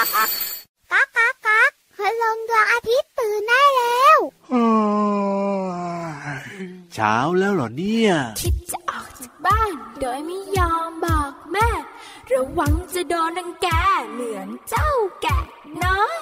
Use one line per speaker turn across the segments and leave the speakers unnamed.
ก๊ากก๊ากก๊ากพลงดวงอาทิตย์ตื่นได้แล้ว
เช้าแล้วเหรอเนี่ย
คิดจะออกจากบ้าน โดยไม่ยอมบอกแม่ ระวังจะโดนรังแกเหมือนเจ้าแกะน้อย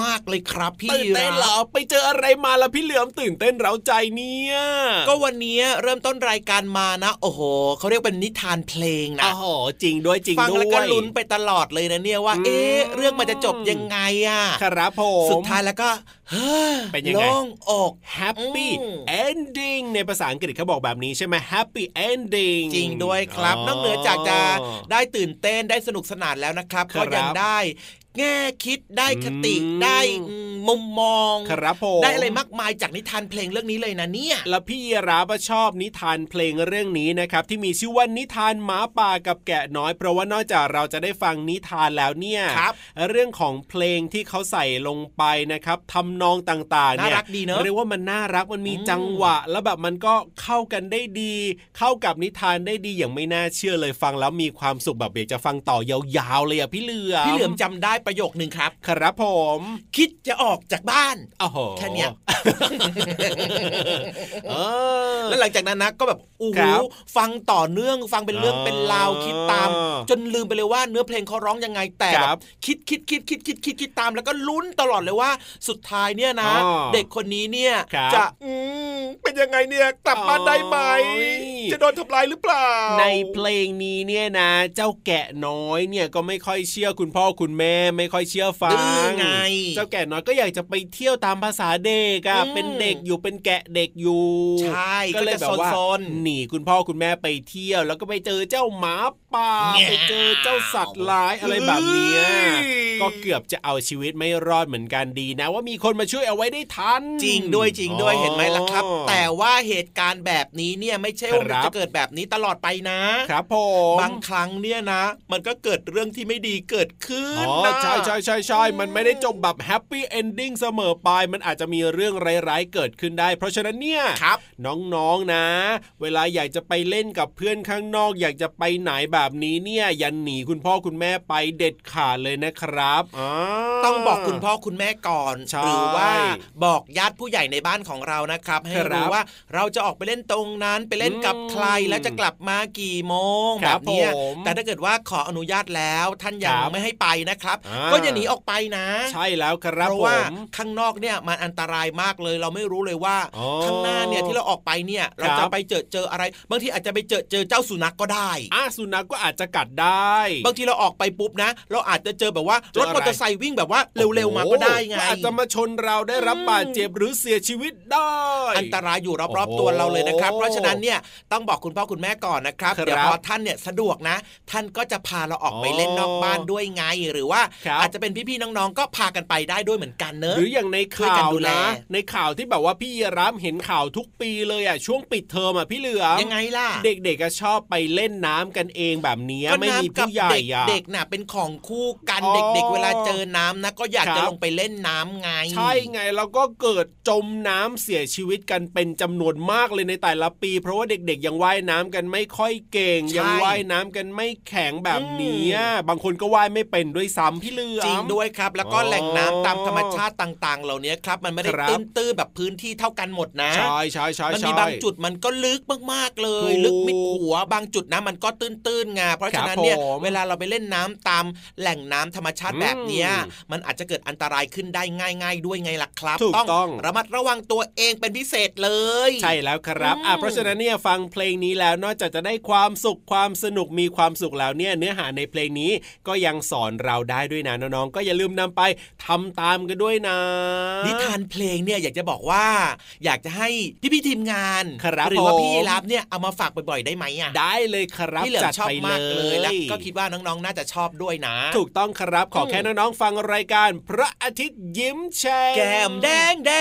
มากๆเลยครับพี่ตื่นเต้นเหรอไปเจออะไรมา
ล่ะ
พี่เหลือมตื่นเต้นเร้าใจเนี่ย
ก็วันนี้เริ่มต้นรายการมานะ โอ้โหเขาเรียกเป็นนิทานเพลงนะ
โอ้โหจริงด้วยจริง
ฟัง
ด้วย
แล้วก็ลุ้นไปตลอดเลยนะเนี่ยว่า
อืม
เอ๊ะเรื่องมันจะจบยังไงอะ
ครับผม
สุดท้ายแล้วก็เฮ้อ
เป็นยังไง
โล่งอก
Happy
อืม
Ending ในภาษาอังกฤษเขาบอกแบบนี้ใช่ไหม Happy Ending
จริงด้วยครับนอกเหนือจากจะได้ตื่นเต้นได้สนุกสนานแล้วนะครับ
ครับ
ก็ยังได้ แง่คิดได้คติ
อืม
ได้อืมมุมมอง
ครับผม
ได้อะไรมากมายจากนิทานเพลงเรื่องนี้เลยนะเนี่ย
แล้วพี่ยีราฟชอบนิทานเพลงเรื่องนี้นะครับที่มีชื่อว่านิทานหมาป่ากับแกะน้อย เพราะว่านอกจากเราจะได้ฟังนิทานแล้วเนี่ย
ครับ
เรื่องของเพลงที่เขาใส่ลงไปนะครับทำนองต่างๆเนี่ย
น่ารักดีเนอะ
เรียกว่ามันน่ารักมันมี
อืม
จังหวะ แล้วแบบมันก็เข้ากันได้ดี เข้ากับนิทานได้ดีอย่างไม่น่าเชื่อเลยฟังแล้วมีความสุขแบบเดี๋ยวจะฟังต่อยาวๆเลยอะพี่เหลือม
พี่เหลือมจำได้ประโยคนึงครับ
ครับผม
คิดจะออกจากบ้าน
โอ้โห
แค่เนี้ย
เออ
แล้วหลังจากนั้นนะก็แบบโอ้โห
ครับ
ฟังต่อเนื่องฟังเป็นเรื่อง
อ๋อ
เป็นราวคิดตาม จนลืมไปเลยว่าเนื้อเพลงเขาร้องยังไงแต่
ค
แบ
รับบ
คิดคิดคิดคิดคิดคิดคิดตาม แล้วก็ลุ้นตลอดเลยว่าสุดท้ายเนี่ยนะ
อ๋อ
เด็กคนนี้เนี่ย
ครับ
จะอืมเป็นยังไงเนี่ยกลับบ้านได้ไหม
โอ้ย
จะโดนทำลายหรือเปล่า
ในเพลงนี้เนี่ยนะ เจ้าแกะน้อยเนี่ยก็ไม่ค่อยเชื่อคุณพ่อคุณแม่ไม่ค่อยเชื่อฟั
ดื้องไง
เจ้าแกะน้อยก็อยากจะไปเที่ยวตามภาษาเด็กอะ
อืม
เป็นเด็กอยู่เป็นแกะเด็กอยู่
ใช่
ก็เลยแบบว่า
ก็จะซน
หนีคุณพ่อคุณแม่ไปเที่ยว แล้วก็ไปเจอเจ้าหมาป่า
แง่
ไปเจอเจ้าสัตว์ร้ายอะไรแบบเนี้ย
เอ้ย
ก็เกือบจะเอาชีวิตไม่รอดเหมือนกันดีนะ ว่ามีคนมาช่วยเอาไว้ได้ทัน
จริงด้วยจริงด้วย
อ๋อ
เห็นไหมล่ะครับ แต่ว่าเหตุการณ์แบบนี้เนี่ยไม่ใช่ว่ามัน
ครับ
จะเกิดแบบนี้ตลอดไปนะ
ครับผม
บางครั้งเนี่ยนะ มันก็เกิดเรื่องที่ไม่ดีเกิดขึ้น
อ๋อ
นะ
ใช่ใช่ใช่ใช่มันไม่ได้จบแบบ happy ending เสมอไป มันอาจจะมีเรื่องร้ายๆเกิดขึ้นได้ เพราะฉะนั้นเนี่ย
ครับ
น้องๆนะ เวลาอยากจะไปเล่นกับเพื่อนข้างนอก อยากจะไปไหนแบบนี้เนี่ยอย่าหนีคุณพ่อคุณแม่ไปเด็ดขาดเลยนะครับ
ต้องบอกคุณพ่อคุณแม่ก่อน
ใช่
หรือว่าบอกญาติผู้ใหญ่ในบ้านของเรานะครับ ให้
ครับ
รู้ว่าเราจะออกไปเล่นตรงนั้นไปเล่นกับ
อืม
ใครแล้วจะกลับมากี่โมง
ค
แบ
รับบ
เนี้ย
ผม
แต่ถ้าเกิดว่าขออนุญาตแล้วท่านยัง
ครับ
ไม่ให้ไปนะครับ
อ่า
ก็อย่าหนีออกไปนะ
ใช่แล้วครับ
เพราะ
ผ
ว่ามข้างนอกเนี่ยมันอันตรายมากเลย เราไม่รู้เลยว่า
อ๋อ
ข้างหน้าเนี่ยที่เราออกไปเนี่ยเรา
ครั
จะ
บ
ไปเจอเจออะไร บางทีอาจจะไปเจอเจอเจ้าสุนัขก็ได้
อะสุนัขก็อาจจะกัดได้
บางทีเราออกไปปุ๊บนะ เราอาจจะเจอแบบว่า
เจอ
ร
อะไร
ถมอเตอร์ไซค์วิ่งแบบว่าเร็วๆมาก็ได้ไง
โอ้โหอาจจะมาชนเราได้รับบาดเจ็บหรือเสียชีวิตได้
อันตรายอยู่รอบ
โอ้โห
ๆตัวเราเลยนะครับ เพราะฉะนั้นเนี่ยต้องบอกคุณพ่อคุณแม่ก่อนนะครับ
ครับ
เดี๋ยวพอท่านเนี่ยสะดวกนะ ท่านก็จะพาเราออกไปเล่นนอกบ้านด้วยไง หรือว่า
ครับ
อาจจะเป็นพี่ๆน้องๆก็พากันไปได้ด้วยเหมือนกันเนอะ
หรืออย่างใน
ช่วยกั
ข่านว
ดูแล
นะในข่าวที่แบบว่าพี่ยีรามเห็นข่าวทุกปีเลยอะช่วงปิดเทอมอะพี่เหลือม
ยังไงล่ะ
เด็กๆก็ชอบไปเล่นน้ำกันเองแบบเนี้ย
ก็
ไม่มี
น้ำกับ
ผู้ใหญ่
เด็ก
อะ
เด็กน่ะเป็นของคู่กัน
อ๋อ
เด็ก ๆ เวลาเจอน้ำนะก็อยาก
ครับ
จะลงไปเล่นน้ำไง
ใช่ไงแล้วก็เกิดจมน้ำเสียชีวิตกันเป็นจำนวนมากเลยในแต่ละปี เพราะว่าเด็กๆ ยังว่ายน้ำกันไม่ค่อยเก่ง
ใช่
ยังว่ายน้ำกันไม่แข็งแบบเนี้ยบางคนก็ว่ายไม่เป็นด้วยซ้ำพี่เหลือม
จริงด้วยครับ แล้วก็
อ๋อ
แหล่งน้ำตามธรรมชาติต่าง ๆ เหล่านี้ครับ มันไม่ได้
ครับ
ตื้นๆแบบพื้นที่เท่ากันหมดนะ
ใช่ใช่ใช่
มัน
ใช่
มีบางจุดมันก็ลึกมากๆเลย
ถูก
ลึกมิดหัวบางจุดนะมันก็ตื้นๆไงเพราะฉะนั้นเนี่ย
ครับผม
เวลาเราไปเล่นน้ำตามแหล่งน้ำธรรมชาติ
อืม
แบบเนี้ยมันอาจจะเกิดอันตรายขึ้นได้ง่าย ๆ ด้วยไงล่ะครับ
ถูกต้อง
ระมัดระวังตัวเองเป็นพิเศษเลย
ใช่แล้วครับ
อืม
อะเพราะฉะนั้นเนี่ยฟังเพลงนี้แล้วนอกจากจะได้ความสุขความสนุกมีความสุขแล้วเนี่ยเนื้อหาในเพลงนี้ก็ยังสอนเราได้ด้วยนะน้องๆก็อย่าลืมนำไปทำตามกันด้วยนะ
นิทานเพลงเนี่ยอยากจะบอกว่า อยากจะให้พี่ๆทีมงาน
ครับ
หรือว่า
ผม
พี่รับเนี่ยเอามาฝากบ่อยๆได้ไหมอะ
ได้เลยครับ
พี่เหลือ
จั
ม
ด
ชอบ
ไป
มากเลยแล้วก็
คิ
คิดว่าน้องๆ น่าจะชอบด้วยนะ
ถูกต้องครับขอแค่น้องๆฟังรายการ พระอาทิตย์ยิ้มแฉ่ง
แก้มแดงแด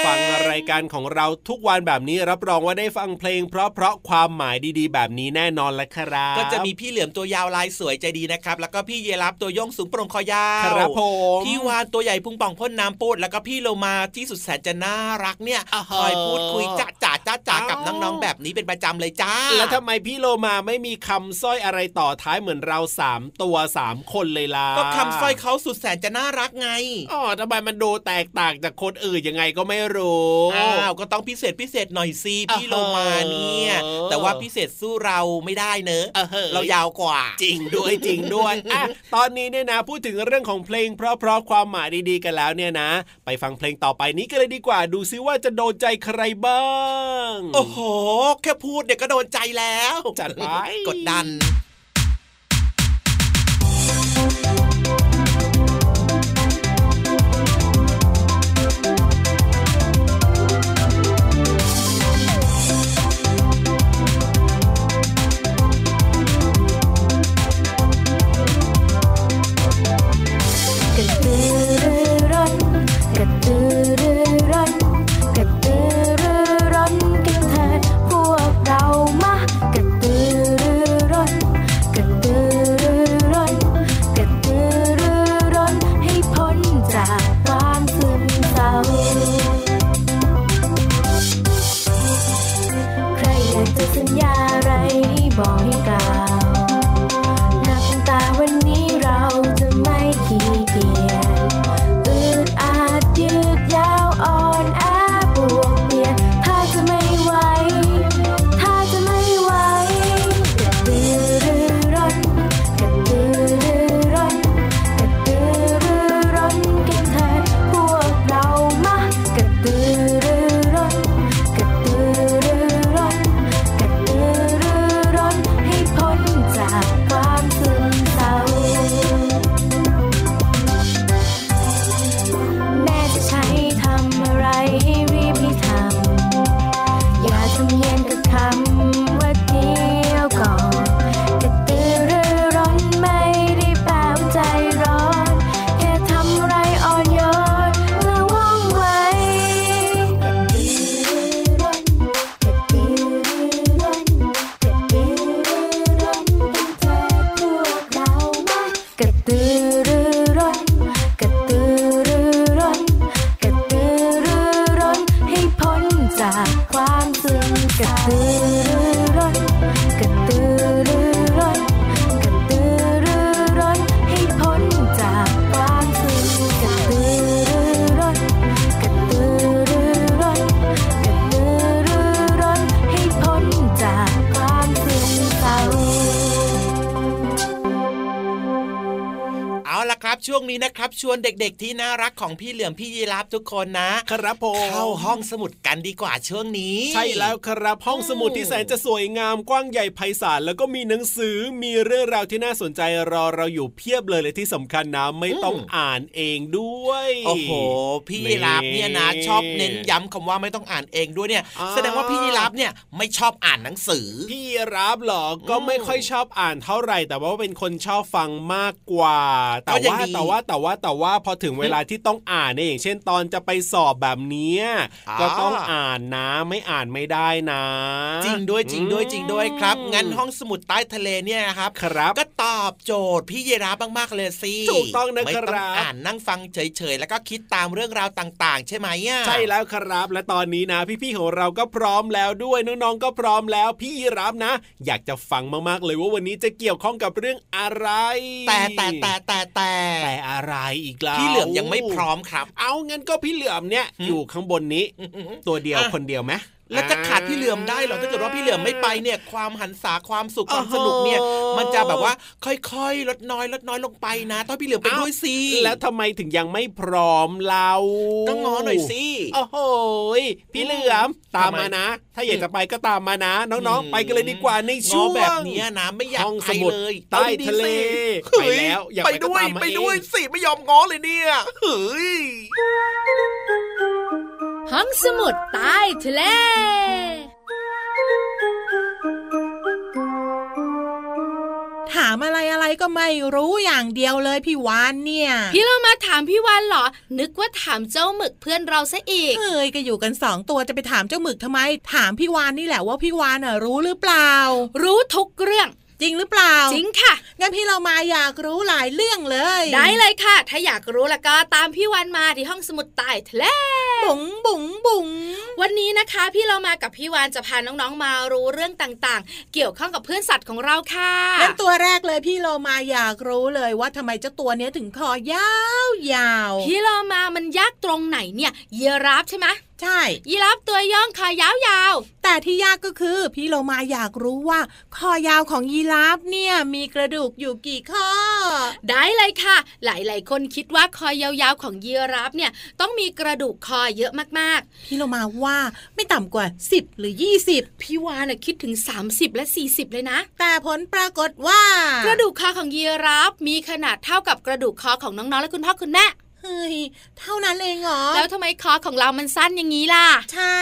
ง
ฟังรายการของเราทุกวันแบบนี้รับรองว่าได้ฟังเพลง เพราะๆความหมายดีๆ แบบนี้แน่นอนและครับ
ก็จะมีพี่เหลือมตัวยาวลายสวยใจดีนะครับ แล้วก็พี่เยรับตัวโย่องสูงโปร่งคอยาว
ครับผม
พี่วานตัวใหญ่พุงป่องพ่นน้ำปูดแล้วก็พี่โลมาที่สุดแสนจะน่ารักเนี่ย
อ่าฮะ
คอยพูดคุยจ้าจ๋า จ้าจ๋ากับ
อ้าว
น้องๆ แบบนี้เป็นประจำเลยจ้า
แล้วทำไมพี่โลมาไม่มีคำสร้อยอะไรต่อท้ายเหมือนเราสามตัวสามคนเลยล่ะ
ก็คำสร้อยเขาสุดแสนจะน่ารักไง
อ๋อทำไมมันดูแตกต่างจากคนอื่นยังไงก็ไม่รู้
อ้าวก็ต้องพิเศษพิเศษหน่อยสิพี่โลมาเนี่ย
เออ
แต่ว่าพิเศษสู้เราไม่ได้เนอะ
เออเฮ้ย
เรายาวกว่า
จริงด้วยจริงด้วยอะตอนนี้เนี่ยนะพูดถึงเรื่องของเพลง เพราะๆความหมายดีๆกันแล้วเนี่ยนะ ไปฟังเพลงต่อไปนี้กันเลยดีกว่าดูซิว่าจะโดนใจใครบ้าง
โอ้โห แค่พูดเด็กก็โดนใจแล้ว
จัดไป
กดดัน ชวนเด็กๆที่น่ารักของพี่เหลือมพี่ยีราฟทุกคนนะ
ครับผม
เข้าห้องสมุด กันดีกว่าช่วงนี้
ใช่แล้วครับห้องสมุดที่แสนจะสวยงามกว้างใหญ่ไพศาลแล้วก็มีหนังสือมีเรื่องราวที่น่าสนใจรอเราอยู่เพียบเลยเลยที่สำคัญนะไม่ต้องอ่านเองด้วย
โอ้โห พี่ยีราฟเนี่ยนะชอบเน้นย้ำคำว่าไม่ต้องอ่านเองด้วยเนี่ย
อ่า
แสดงว่าพี่ยีราฟเนี่ยไม่ชอบอ่านหนังสือ
พี่รับเหรอก็ไม่ค่อยชอบอ่านเท่าไหร่ แต่ว่าเป็นคนชอบฟังมากกว่า แต่
ก็ยัง
ว่า
ดี
แต่ว่าแต่ว่าแต่ว่าพอถึงเวลาที่ต้องอ่านเนี่ยอย่างเช่นตอนจะไปสอบแบบเนี้ย
อ่า
ก็ต้องอ่านนะ ไม่อ่านไม่ได้นะ
จริงด้วยจริงด้วยจริงด้วยครับ
อืม
งั้นห้องสมุดใต้ทะเลเนี่ยนะครับ
ครับ
ก็ตอบโจทย์พี่ยีราฟมากๆเลยสิ
ถูกต้องนะ
ไม่
ค
ต้
รั
อง
บ
อ่านนั่งฟังเฉยๆ แล้วก็คิดตามเรื่องราวต่างๆ ใช่ไหมอะ
ใช่แล้วครับ และตอนนี้นะ พี่ๆของเราก็พร้อมแล้วด้วยน้องๆก็พร้อมแล้วพี่รับนะ อยากจะฟังมากๆเลยว่าวันนี้จะเกี่ยวข้องกับเรื่องอะไร
แต่แต่แต่แต่แต่
แต่อะไรอีกล่ะ
พี่เหลือมยังไม่พร้อมครับ
เอางั้นก็พี่เหลือมเนี่ยอยู่ข้างบนนี้ตัวเดียว
อะ
คนเดียวไหม
แล้วจะขาดพี่เหลือมได้เหรอถ้าเกิดว่าพี่เหลือมไม่ไปเนี่ยความหันษาความสุขความ
โอ้โห
สนุกเนี่ย มันจะแบบว่าค่อยๆ ลดน้อย ลดน้อยลงไปนะต้องพี่เหลือมไปด้วยสิ
แล้วทำไมถึงยังไม่พร้อมเรา
ก็ง้อหน่อยสิ
โอ้โหยพี่เหลือมตามมานะ ถ้าอยากจะไปก็ตามมานะ น้องๆ ไปกันเลยดีกว่าใน
ง้
ช่
อ
วง
แบบเนี้ยนะไม่อยาก
ห้อง
ไป
สมุด
เลย
ใต้
อาดีๆ
ทะเล
สิ
ไปแล้วอยากไป
ไปด้วย
ก็ตามมา
ไปด้วย
เอง
สิไม่ยอมง้อเลยเนี่ยเฮ้ย
ห้องสมุดใต้ทะเล
ถามอะไรอะไรก็ไม่รู้อย่างเดียวเลยพี่วานเนี่ย
พี่เรามาถามพี่วันเหรอ นึกว่าถามเจ้าหมึกเพื่อนเราซะอีก
เอ้ยก็อยู่กันสองตัวจะไปถามเจ้าหมึกทำไม ถามพี่วานนี่แหละว่าพี่วานน่ะรู้หรือเปล่า
รู้ทุกเรื่อง
จริงหรือเปล่า
จริงค่ะ
งั้นพี่เรามาอยากรู้หลายเรื่องเลย
ได้เลยค่ะ ถ้าอยากรู้แล้วก็ตามพี่วันมาที่ห้องสมุดใต้ทะเล
บุ๋งบุ๋งบุ๋ง
วันนี้นะคะ พี่เรามากับพี่วานจะพาน้องๆมารู้เรื่องต่างๆ เกี่ยวข้องกับเพื่อนสัตว์ของเราค่ะ
งั้นตัวแรกเลยพี่เรามาอยากรู้เลยว่าทำไมเจ้าตัวเนี้ยถึงคอยาวยาว
พี่เรามามันยากตรงไหนเนี่ยยีราฟใช่ไหม
ใช่
ยีราฟตัวย่องคอยาว
แต่ที่ยากก็คือ พี่เรามาอยากรู้ว่า คอยาวของยีราฟเนี่ยมีกระดูกอยู่กี่ข้อ
ๆได้เลยค่ะ หลายๆ คนคิดว่าคอยาวๆของยีราฟเนี่ยต้องมีกระดูกคอเยอะมาก
พี่เรามาว่าไม่ต่ำกว่า 10 หรือ 20
ๆพี่วานน่ะคิดถึง 30 และ 40 เลยนะ
แต่ผลปรากฏว่า
กระดูกคอของยีราฟมีขนาดเท่ากับกระดูกคอของน้องๆและคุณพ่อคุณแม่
เฮ้ยเท่านั้นเองเหรอ
แล้วทำไมคอของเรามันสั้นอย่างนี้ล่ะ
ใช่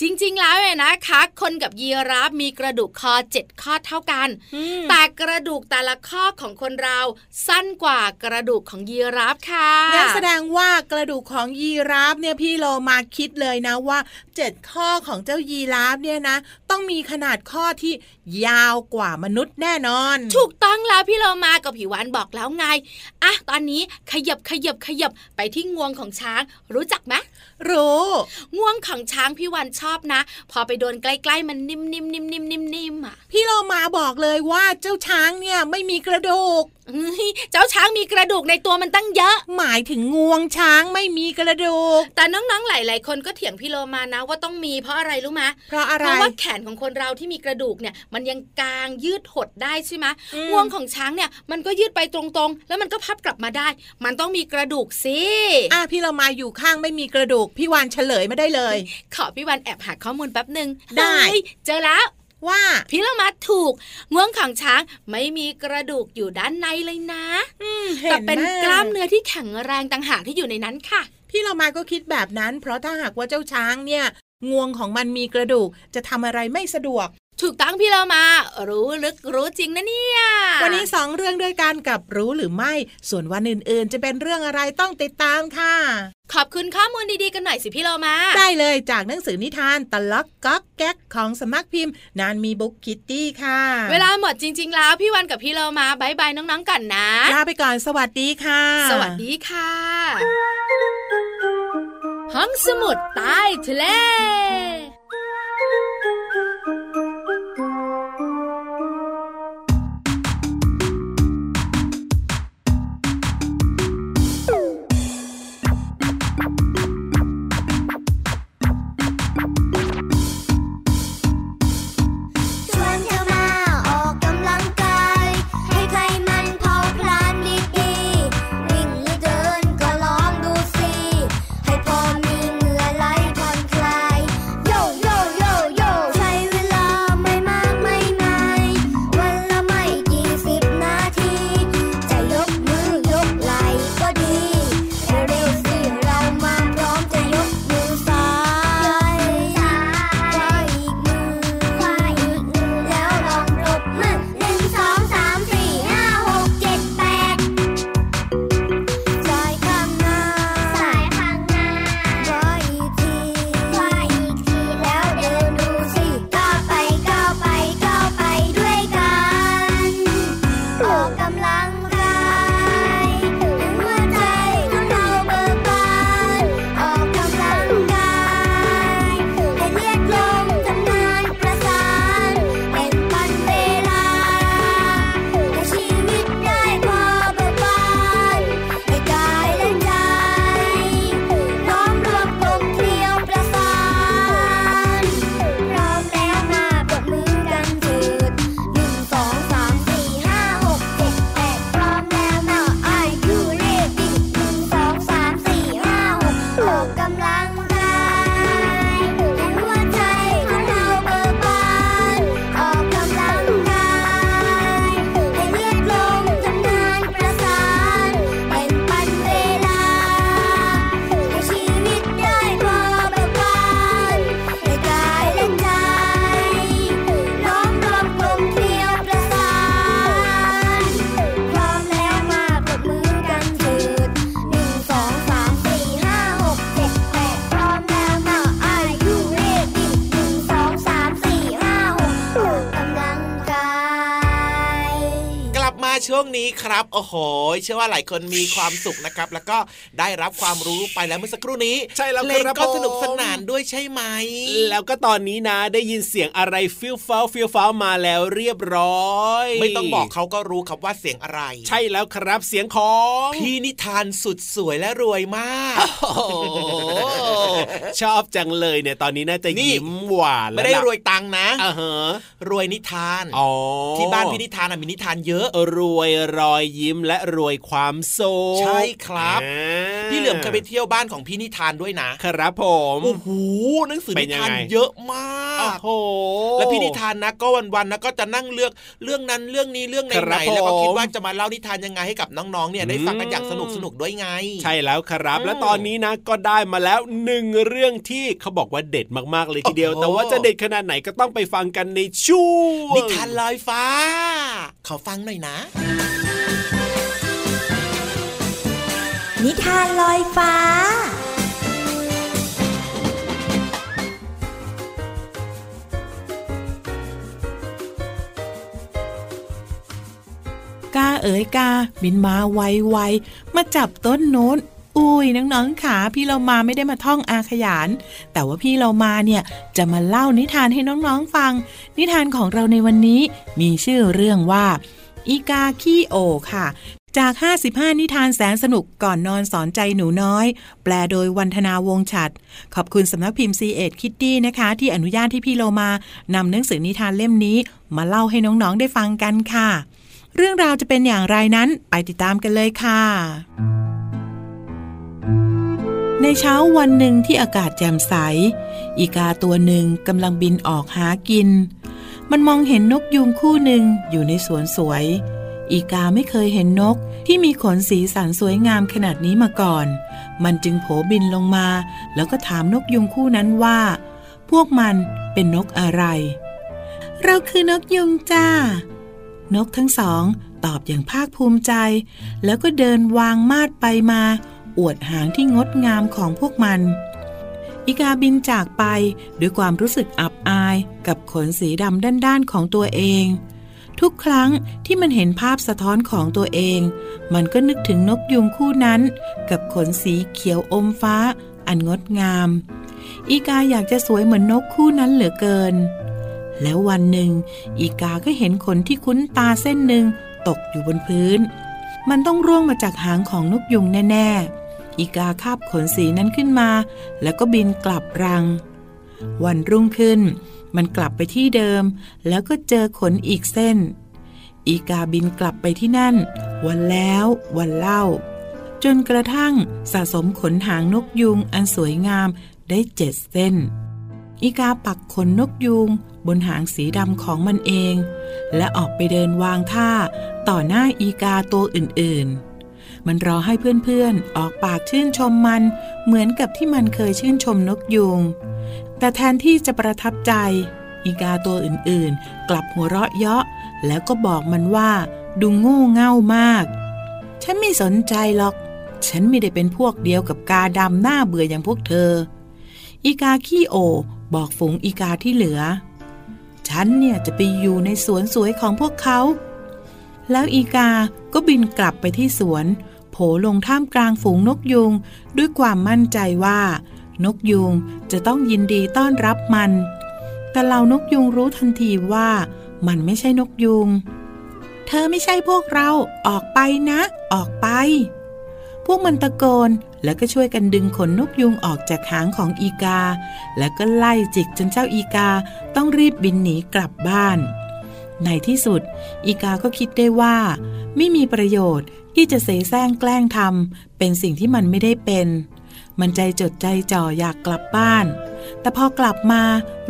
จริง ๆ แล้วเนี่ยนะคะ คนกับยีราฟมีกระดูกคอเจ็ดข้อเท่ากัน
อืม
แต่กระดูกแต่ละข้อของคนเราสั้นกว่ากระดูกของยีราฟค่ะ
งั้นแสดงว่ากระดูกของยีราฟเนี่ยพี่โลมาคิดเลยนะว่าเจ็ดข้อของเจ้ายีราฟเนี่ยนะ ต้องมีขนาดข้อที่ยาวกว่ามนุษย์แน่นอน
ถูกต้องแล้วพี่เรามากับผิววันบอกแล้วไงอะตอนนี้ขยับขยับขยับไปที่งวงของช้าง รู้จักไหม
รู้
งวงของช้างพี่วันชอบนะ พอไปโดนใกล้ๆมันนิ่มๆนิ่มๆนิ่มๆนิ่มๆอะ
พี่โลมาบอกเลยว่าเจ้าช้างเนี่ยไม่มีกระดูก
เฮ้ยเจ้าช้างมีกระดูกในตัวมันตั้งเยอะ
หมายถึงงวงช้างไม่มีกระดูก
แต่น้องๆหลาย ๆ คนก็เถียงพี่โลมานะว่าต้องมีเพราะอะไรรู้ไหม
เพราะอะไร
เพราะว่าแขนของคนเราที่มีกระดูกเนี่ย มันยังกางยืดหดได้ใช่ไหม
อืม
งวงของช้างเนี่ยมันก็ยืดไปตรงๆ แล้วมันก็พับกลับมาได้ มันต้องมีกระดูกสิ
อะพี่โลมาอยู่ข้างไม่มีกระดูกพี่วานเฉลยมาได้เลย
ขอพี่วันแอบหาข้อมูลแป๊บหนึ่ง
ได้
เฮ้ยเจอแล้ว
ว่า
พี่โลมาถูกงวงของช้างไม่มีกระดูกอยู่ด้านในเลยนะ
อืม
แต่เป็น
ไห
กล้ามเนื้อที่แข็งแรงต่างหากที่อยู่ในนั้นค่ะ
พี่เรามาก็คิดแบบนั้น เพราะถ้าหากว่าเจ้าช้างเนี่ยงวงของมันมีกระดูกจะทำอะไรไม่สะดวก
ถูกต้องพี่เรามา รู้ลึกรู้จริงนะเนี่ย
วันนี้สองเรื่องด้วยกันกับรู้หรือไม่ ส่วนวันอื่นๆ จะเป็นเรื่องอะไรต้องติดตามค่ะ
ขอบคุณข้อมูลดีๆกันหน่อยสิพี่เรามา
ได้เลยจากหนังสือนิทานตลักก๊อกแก๊กของสำนักพิมพ์ นานมีบุ๊กคิตตี้ค่ะ
เวลาหมดจริง ๆ แล้วพี่วันกับพี่เรามาบายบายน้องๆกันนะ
ลาไปก่อนสวัสดีค่ะ
สวัสดีค่ะห้องสมุดใต้ทะเล
ชื่อว่าหลายคนมีความสุขนะครับ แล้วก็ได้รับความรู้ไปแล้วเมื่อสักครู่นี้
ใช่แล้ว
เพลง
ครับ
ก็
ผม
สนุกสนานด้วยใช่ไหม
แล้วก็ตอนนี้นะได้ยินเสียงอะไรฟิลฟ้าฟิลฟ้ามาแล้วเรียบร้อย
ไม่ต้องบอกเขาก็รู้ครับว่าเสียงอะไร
ใช่แล้วครับเสียงของ
พี่นิทานสุดสวยและรวยมาก
โอ้โหชอบจังเลยเนี่ยตอนนี้น่าจะ
นี่
ยิ้มหวานแล้ว
ไม่ได้
ล่ะ
รวยตังค์นะ
อ่าฮะ
รวยนิทาน
อ๋อ
ที่บ้านพี่นิทานอะมีนิทานเยอะ
รวยรอยยิ้มและรวยความสุข
ใช่ครับ
อ่า
พี่เหลือมเคยไปเที่ยวบ้านของพี่นิทานด้วยนะครับ
ผม
โอ้โหหนังสือ
เป็
นิ
นยัง
ทาน
ไง
เยอะมา
โอ้
ก
โห
แล้วพี่นิทานนะก็วันๆนะก็จะนั่งเลือกเรื่องนั้นเรื่องนี้เรื่อง
ครั
ไหน
บ
ๆแล้วก็คิด
ผม
ว่าจะมาเล่านิทานยังไงให้กับน้องๆเนี่ยได้ฟังกันอย่างสนุก
อืม
สนุกด้วยไง
ใช่แล้วครับ
อืม
และตอนนี้นะก็ได้มาแล้วหนึ่งเรื่องที่เขาบอกว่าเด็ดมากๆเลยทีเดียว
โอ้โห
แต่ว่าจะเด็ดขนาดไหนก็ต้องไปฟังกันในช่วง
นิทานลอยฟ้า ขอฟังหน่อยนะ
นิทานลอยฟ้า
กาเอ๋ยกา บินมาไวๆมาจับต้นโน้น อุ้ยน้องๆขาพี่เรามาไม่ได้มาท่องอาขยาน แต่ว่าพี่เรามาเนี่ยจะมาเล่านิทานให้น้องๆฟัง นิทานของเราในวันนี้มีชื่อเรื่องว่าอีกาขี้โอค่ะ จาก 55 นิทานแสนสนุกก่อนนอนสอนใจหนูน้อย แปลโดยวันธนาวงฉัด ขอบคุณสำนักพิมพ์ c ีเอ็ดคิตตี้นะคะ ที่อนุญาตที่พี่โลมานำหนังสือนิทานเล่มนี้ มาเล่าให้น้องๆได้ฟังกันค่ะ เรื่องราวจะเป็นอย่างไรนั้นไปติดตามกันเลยค่ะ ในเช้าวันหนึ่งที่อากาศแจ่มใส อีกาตัวหนึ่งกำลังบินออกหากิน มันมองเห็นนกยูงคู่หนึ่งอยู่ในสวนสวย อีกาไม่เคยเห็นนกที่มีขนสีสันสวยงามขนาดนี้มาก่อน มันจึงโผบินลงมา แล้วก็ถามนกยุงคู่นั้นว่า พวกมันเป็นนกอะไร เราคือนกยุงจ้า นกทั้งสอง ตอบอย่างภาคภูมิใจ แล้วก็เดินวางมาดไปมา อวดหางที่งดงามของพวกมันอีกาบินจากไปด้วยความรู้สึกอับอายกับขนสีดำด้านๆของตัวเอง ทุกครั้งที่มันเห็นภาพสะท้อนของตัวเอง มันก็นึกถึงนกยุงคู่นั้น กับขนสีเขียวอมฟ้า อันงดงาม อีกาอยากจะสวยเหมือนนกคู่นั้นเหลือเกิน แล้ววันหนึ่ง อีกาก็เห็นขนที่คุ้นตาเส้นหนึ่งตกอยู่บนพื้น มันต้องร่วงมาจากหางของนกยุงแน่ ๆ อีกาคาบขนสีนั้นขึ้นมา แล้วก็บินกลับรัง วันรุ่งขึ้น มันกลับไปที่เดิม แล้วก็เจอขนอีกเส้น อีกาบินกลับไปที่นั่น วันแล้ววันเล่า จนกระทั่งสะสมขนหางนกยุงอันสวยงามได้เจ็ดเส้น อีกาปักขนนกยูงบนหางสีดำของมันเอง และออกไปเดินวางท่า ต่อหน้าอีกาตัวอื่นๆ มันรอให้เพื่อนๆ ออกปากชื่นชมมัน เหมือนกับที่มันเคยชื่นชมนกยูง แต่แทนที่จะประทับใจ อีกาตัวอื่นๆ กลับหัวเราะเยาะ แล้วก็บอกมันว่า ดูโง่เง่ามาก ฉันไม่สนใจหรอก ฉันไม่ได้เป็นพวกเดียวกับกาดำหน้าเบื่ออย่างพวกเธอ อีกาขี้โอ บอกฝูงอีกาที่เหลือ ฉันเนี่ยจะไปอยู่ในสวนสวยของพวกเขา แล้วอีกาก็บินกลับไปที่สวน โผลงท่ามกลางฝูงนกยุงด้วยความมั่นใจว่า นกยุงจะต้องยินดีต้อนรับมัน แต่เหล่านกยุงรู้ทันทีว่ามันไม่ใช่นกยุงเธอไม่ใช่พวกเรา ออกไปนะ ออกไป พวกมันตะโกนแล้วก็ช่วยกันดึงขนนกยุงออกจากหางของอีกา แล้วก็ไล่จิกจนเจ้าอีกาต้องรีบบินหนีกลับบ้าน ในที่สุด อีกาก็คิดได้ว่า ไม่มีประโยชน์ที่จะเสแสร้งแกล้งทำเป็นสิ่งที่มันไม่ได้เป็น มันใจจดใจจ่ออยากกลับบ้าน แต่พอกลับมา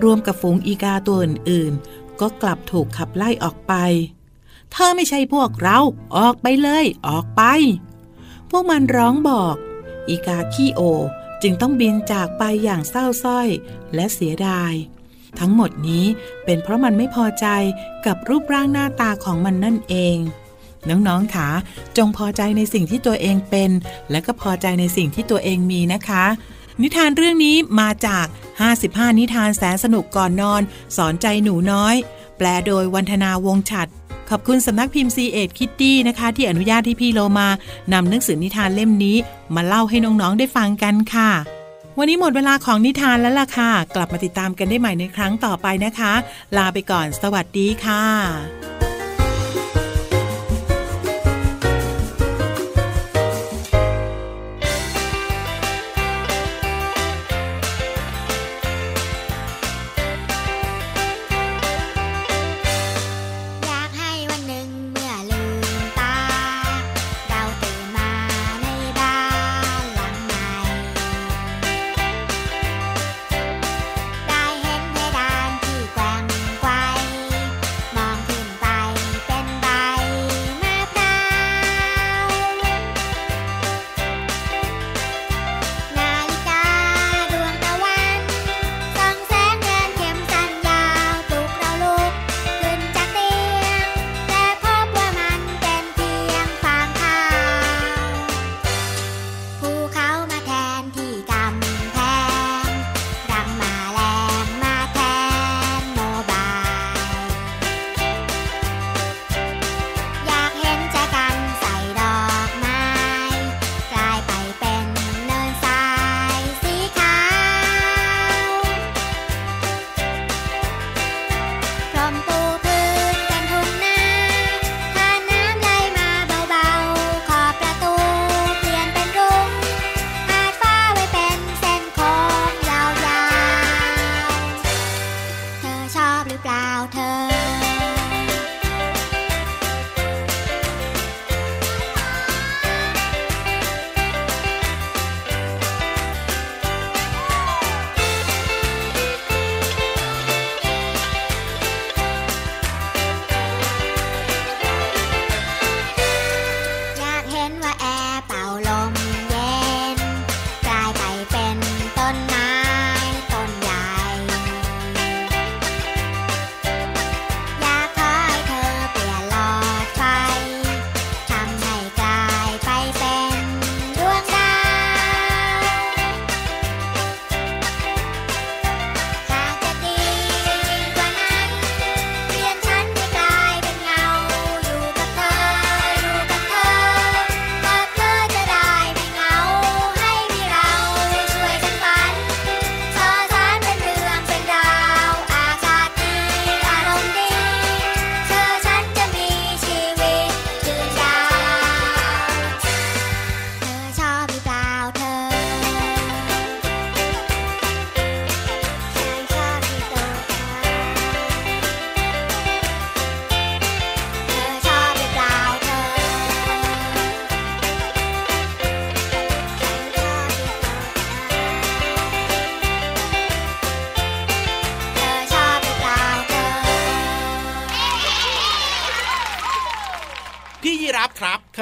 รวมกับฝูงอีกาตัวอื่นๆ ก็กลับถูกขับไล่ออกไป เธอไม่ใช่พวกเรา ออกไปเลย ออกไป พวกมันร้องบอก อีกาขี้โอ จึงต้องบินจากไปอย่างเศร้าส้อยและเสียดาย ทั้งหมดนี้เป็นเพราะมันไม่พอใจกับรูปร่างหน้าตาของมันนั่นเอง น้องๆค่ะจงพอใจในสิ่งที่ตัวเองเป็น และก็พอใจในสิ่งที่ตัวเองมีนะคะ นิทานเรื่องนี้มาจาก 55 นิทานแสนสนุกก่อนนอน สอนใจหนูน้อย แปลโดยวันธนาวงฉัดขอบคุณสำนักพิมพ์ C ีเอ็ดคิตตี้นะคะ ที่อนุญาตให้พี่โลมานำหนังสือนิทานเล่มนี้ มาเล่าให้น้องๆได้ฟังกันค่ะ วันนี้หมดเวลาของนิทานแล้วล่ะค่ะ กลับมาติดตามกันได้ใหม่ในครั้งต่อไปนะคะ ลาไปก่อน สวัสดีค่ะ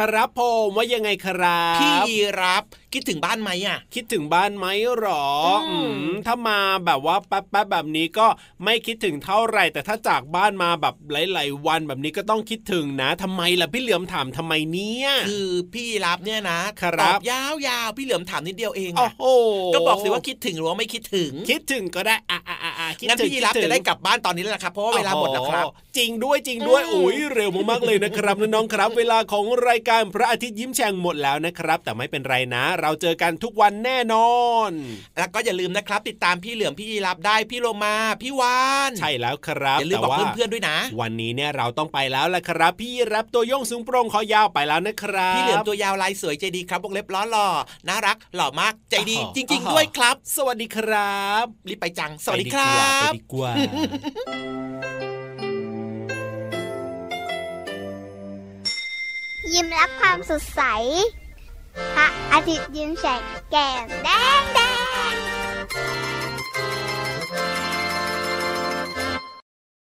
ครับ
ครับผมว่ายังไงครับ
พี่ยีรับคิดถึงบ้านไหมอะ
คิดถึงบ้านไหมหรออืมถ้ามาแบบว่าแป๊บๆแบบนี้ก็ไม่คิดถึงเท่าไหร่ แต่ถ้าจากบ้านมาแบบหลายๆวันแบบนี้ก็ต้องคิดถึงนะทำไมล่ะพี่เหลือมถามทำไมเนี่ย
คือพี่ยีรับเนี่ยนะครับตอบยาวๆพี่เหลือมถามนิดเดียวเอง
โอ้
อะ
โห
ก็บอกสิว่าคิดถึงหรือว่าไม่คิดถึง
คิดถึงก็ได้อะอะอะอะคิด
งั้น
ถึง
พี่ยีรับ
คิถึง
จะได้กลับบ้านตอนนี้แล้วล่ะครับเพราะว่าเวลาหมดแล้วครับ
โอ้โหจริงด้วยจริงด้วยโอ้ยเร็วมากๆเลยนะครับน้องๆครับ เวลาของรายการพระอาทิตย์ยิ้มแฉ่งหมดแล้วนะครับ แต่ไม่เป็นไรนะ เราเจอกันทุกวันแน่นอน
แล้วก็อย่าลืมนะครับ ติดตามพี่เหลือมพี่ยีรับได้พี่โลมาพี่วาน
ใช่แล้วครับ
อย่าลืม
แต่
บอก
ว่า
เพื่อนๆด้วยนะ
วันนี้เนี่ยเราต้องไปแล้วล่ะครับ พี่รับตัวโยงสูงโปร่งคอยาวไปแล้วนะครับ
พี่เหลือมตัวยาวลายสวยใจดีครับวงเล็บล้อหล่อน่ารักหล่อมากใจดี
อ๋อ
จริง
อ๋อ
ๆด้วยครับ
สวัสดีครับ
รีบไปจังสวัสดีค
ไป
รั
ไป
บ
ดีกว่า
ยิ้มรับความสดใส พระอาทิตย์ยิ้มแฉกแก้มแดงแดง